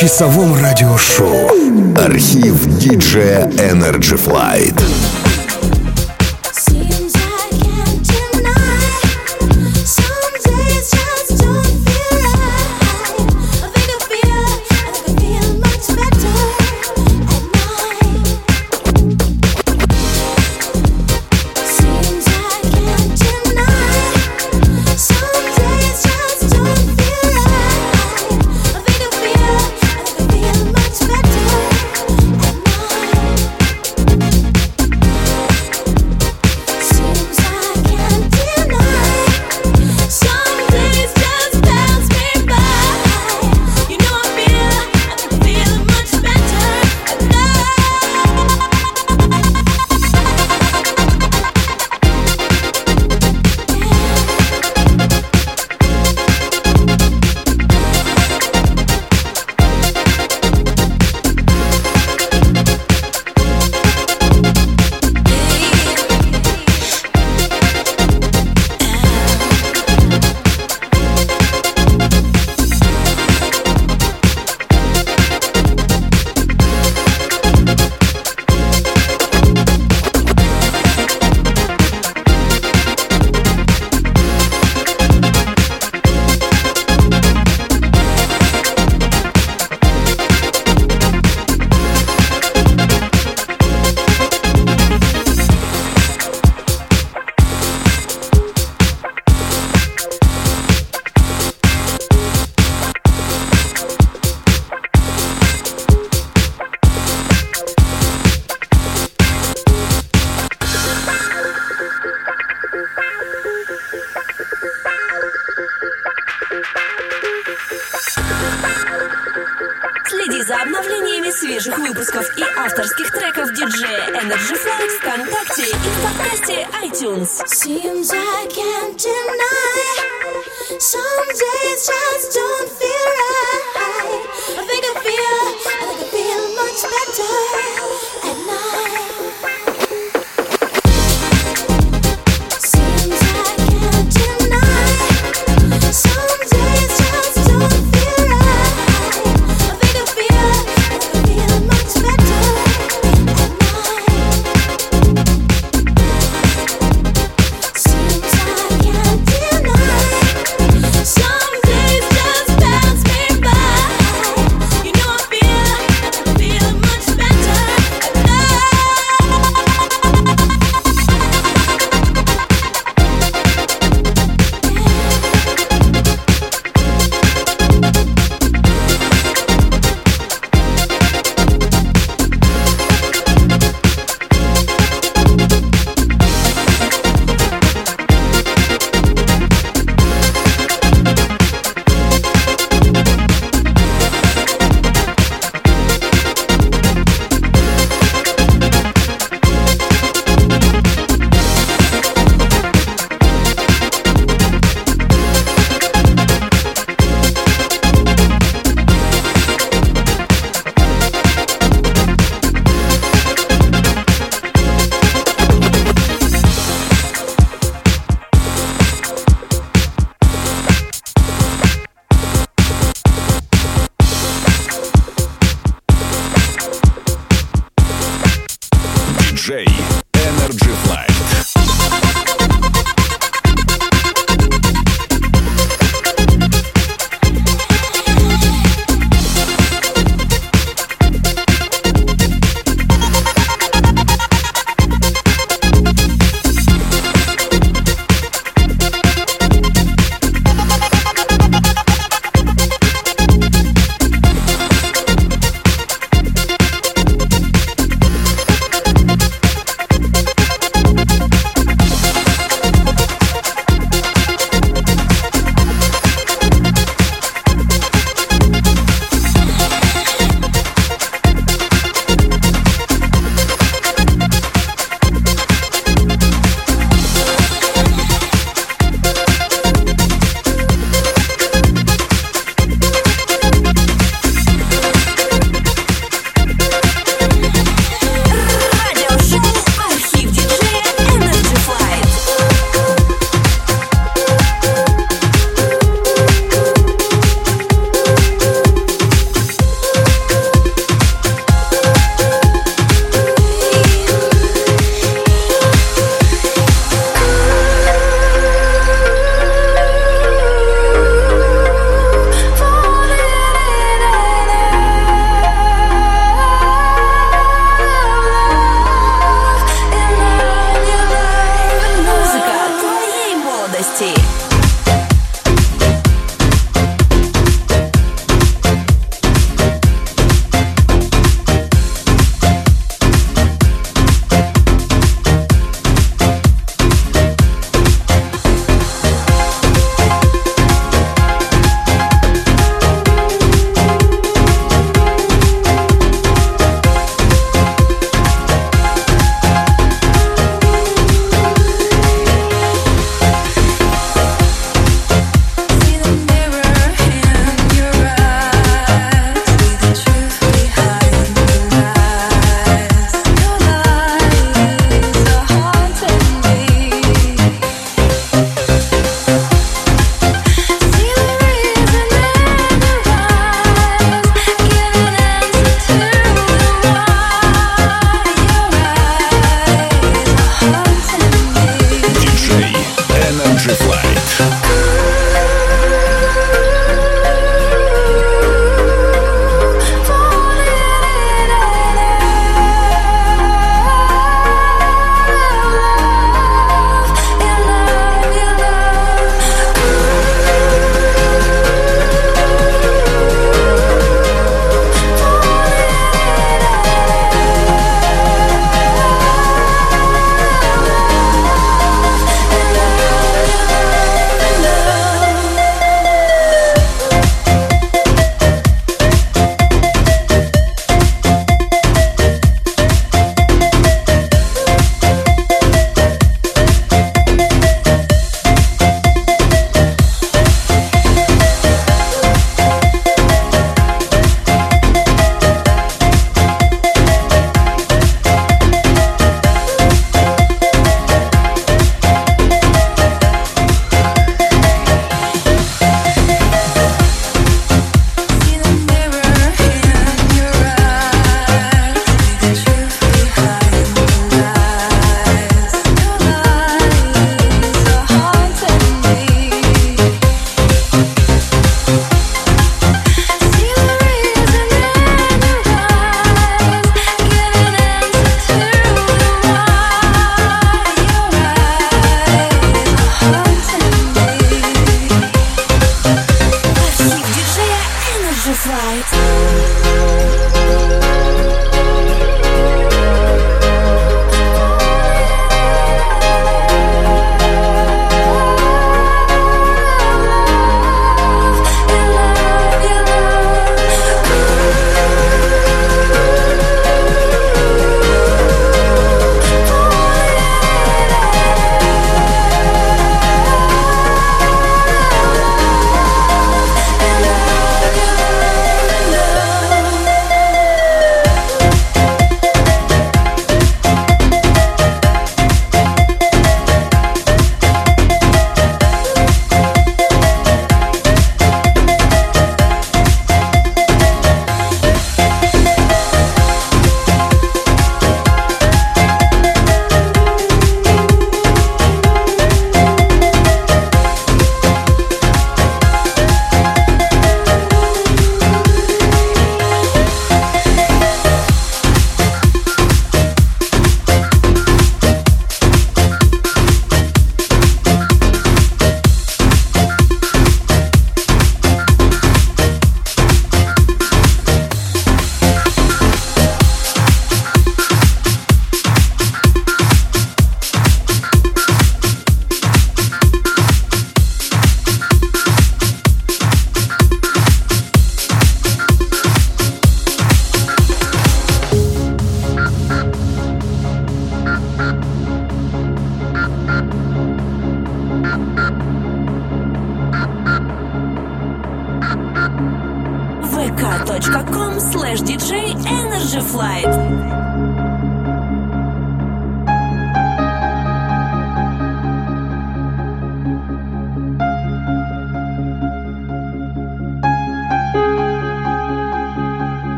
часовом радиошоу. Архив диджея Energy Flight.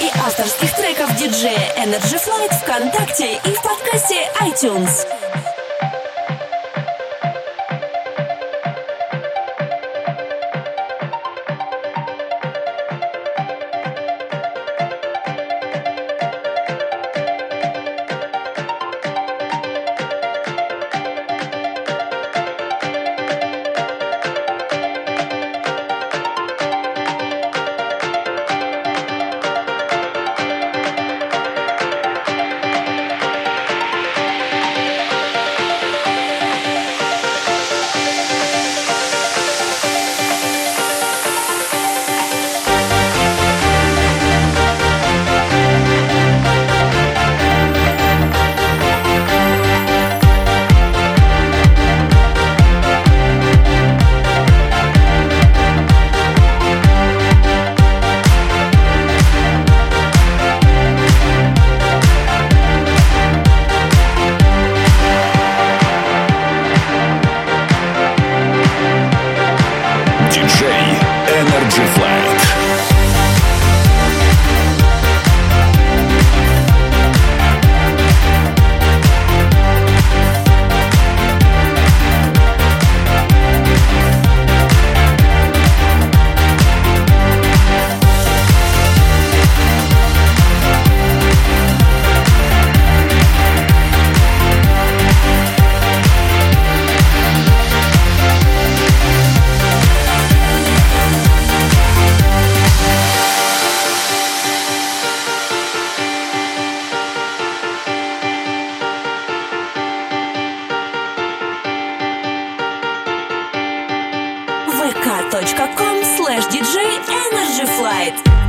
и авторских треков диджея Energy Flight ВКонтакте и в подкасте iTunes. vk.com slash DJ Energy Flight.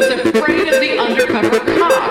was afraid of the undercover cop.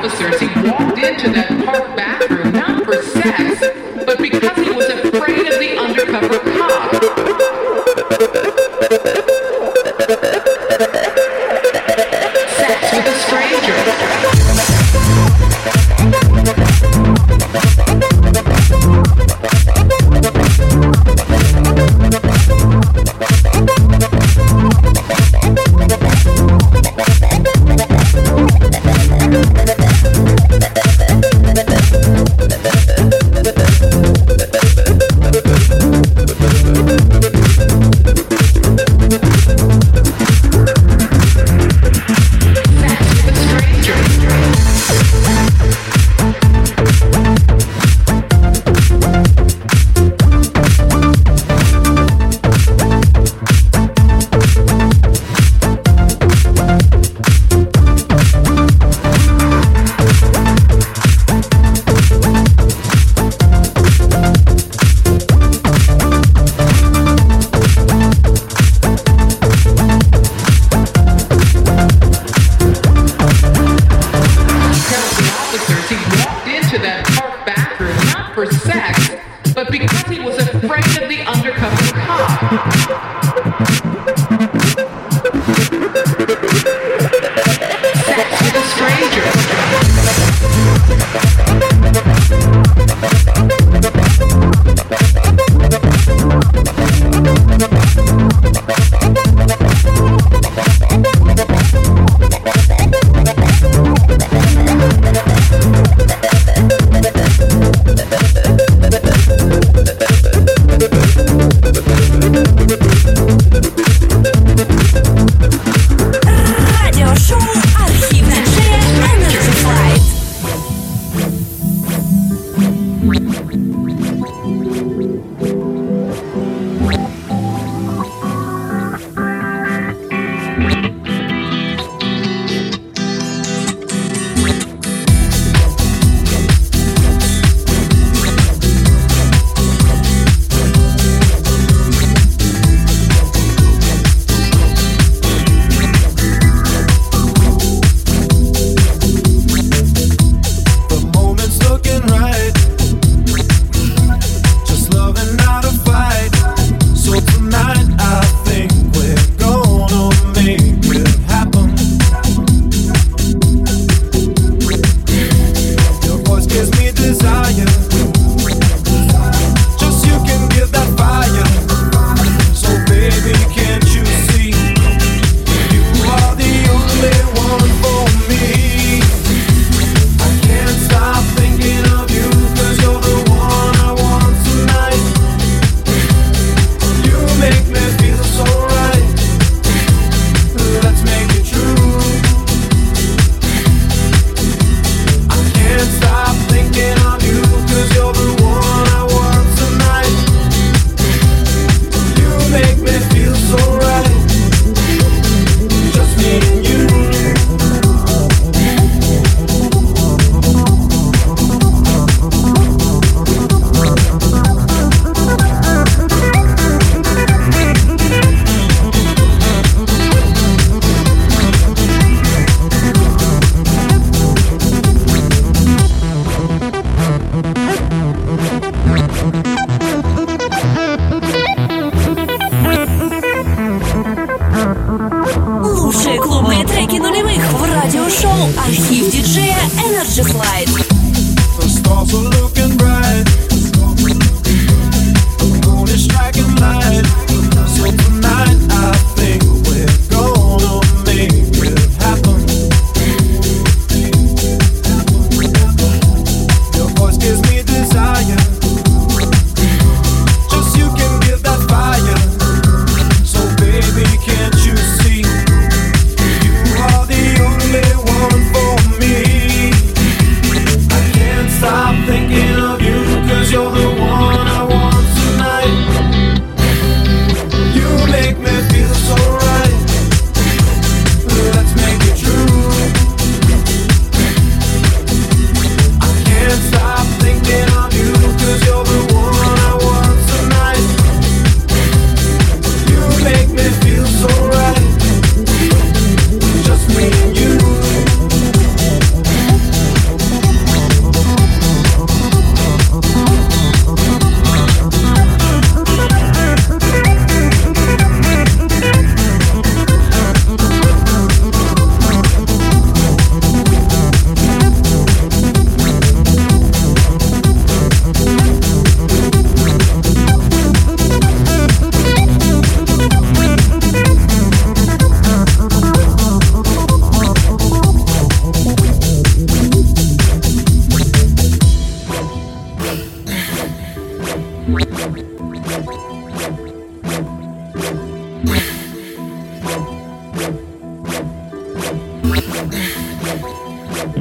officers. He walked into that park bathroom not for sex,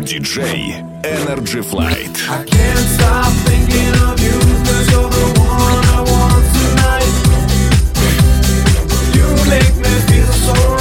Диджей Energy Flight. I can't stop thinking of you, cause you're the one I want tonight. You make me feel so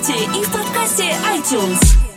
ВКонтакте и в подкасте iTunes.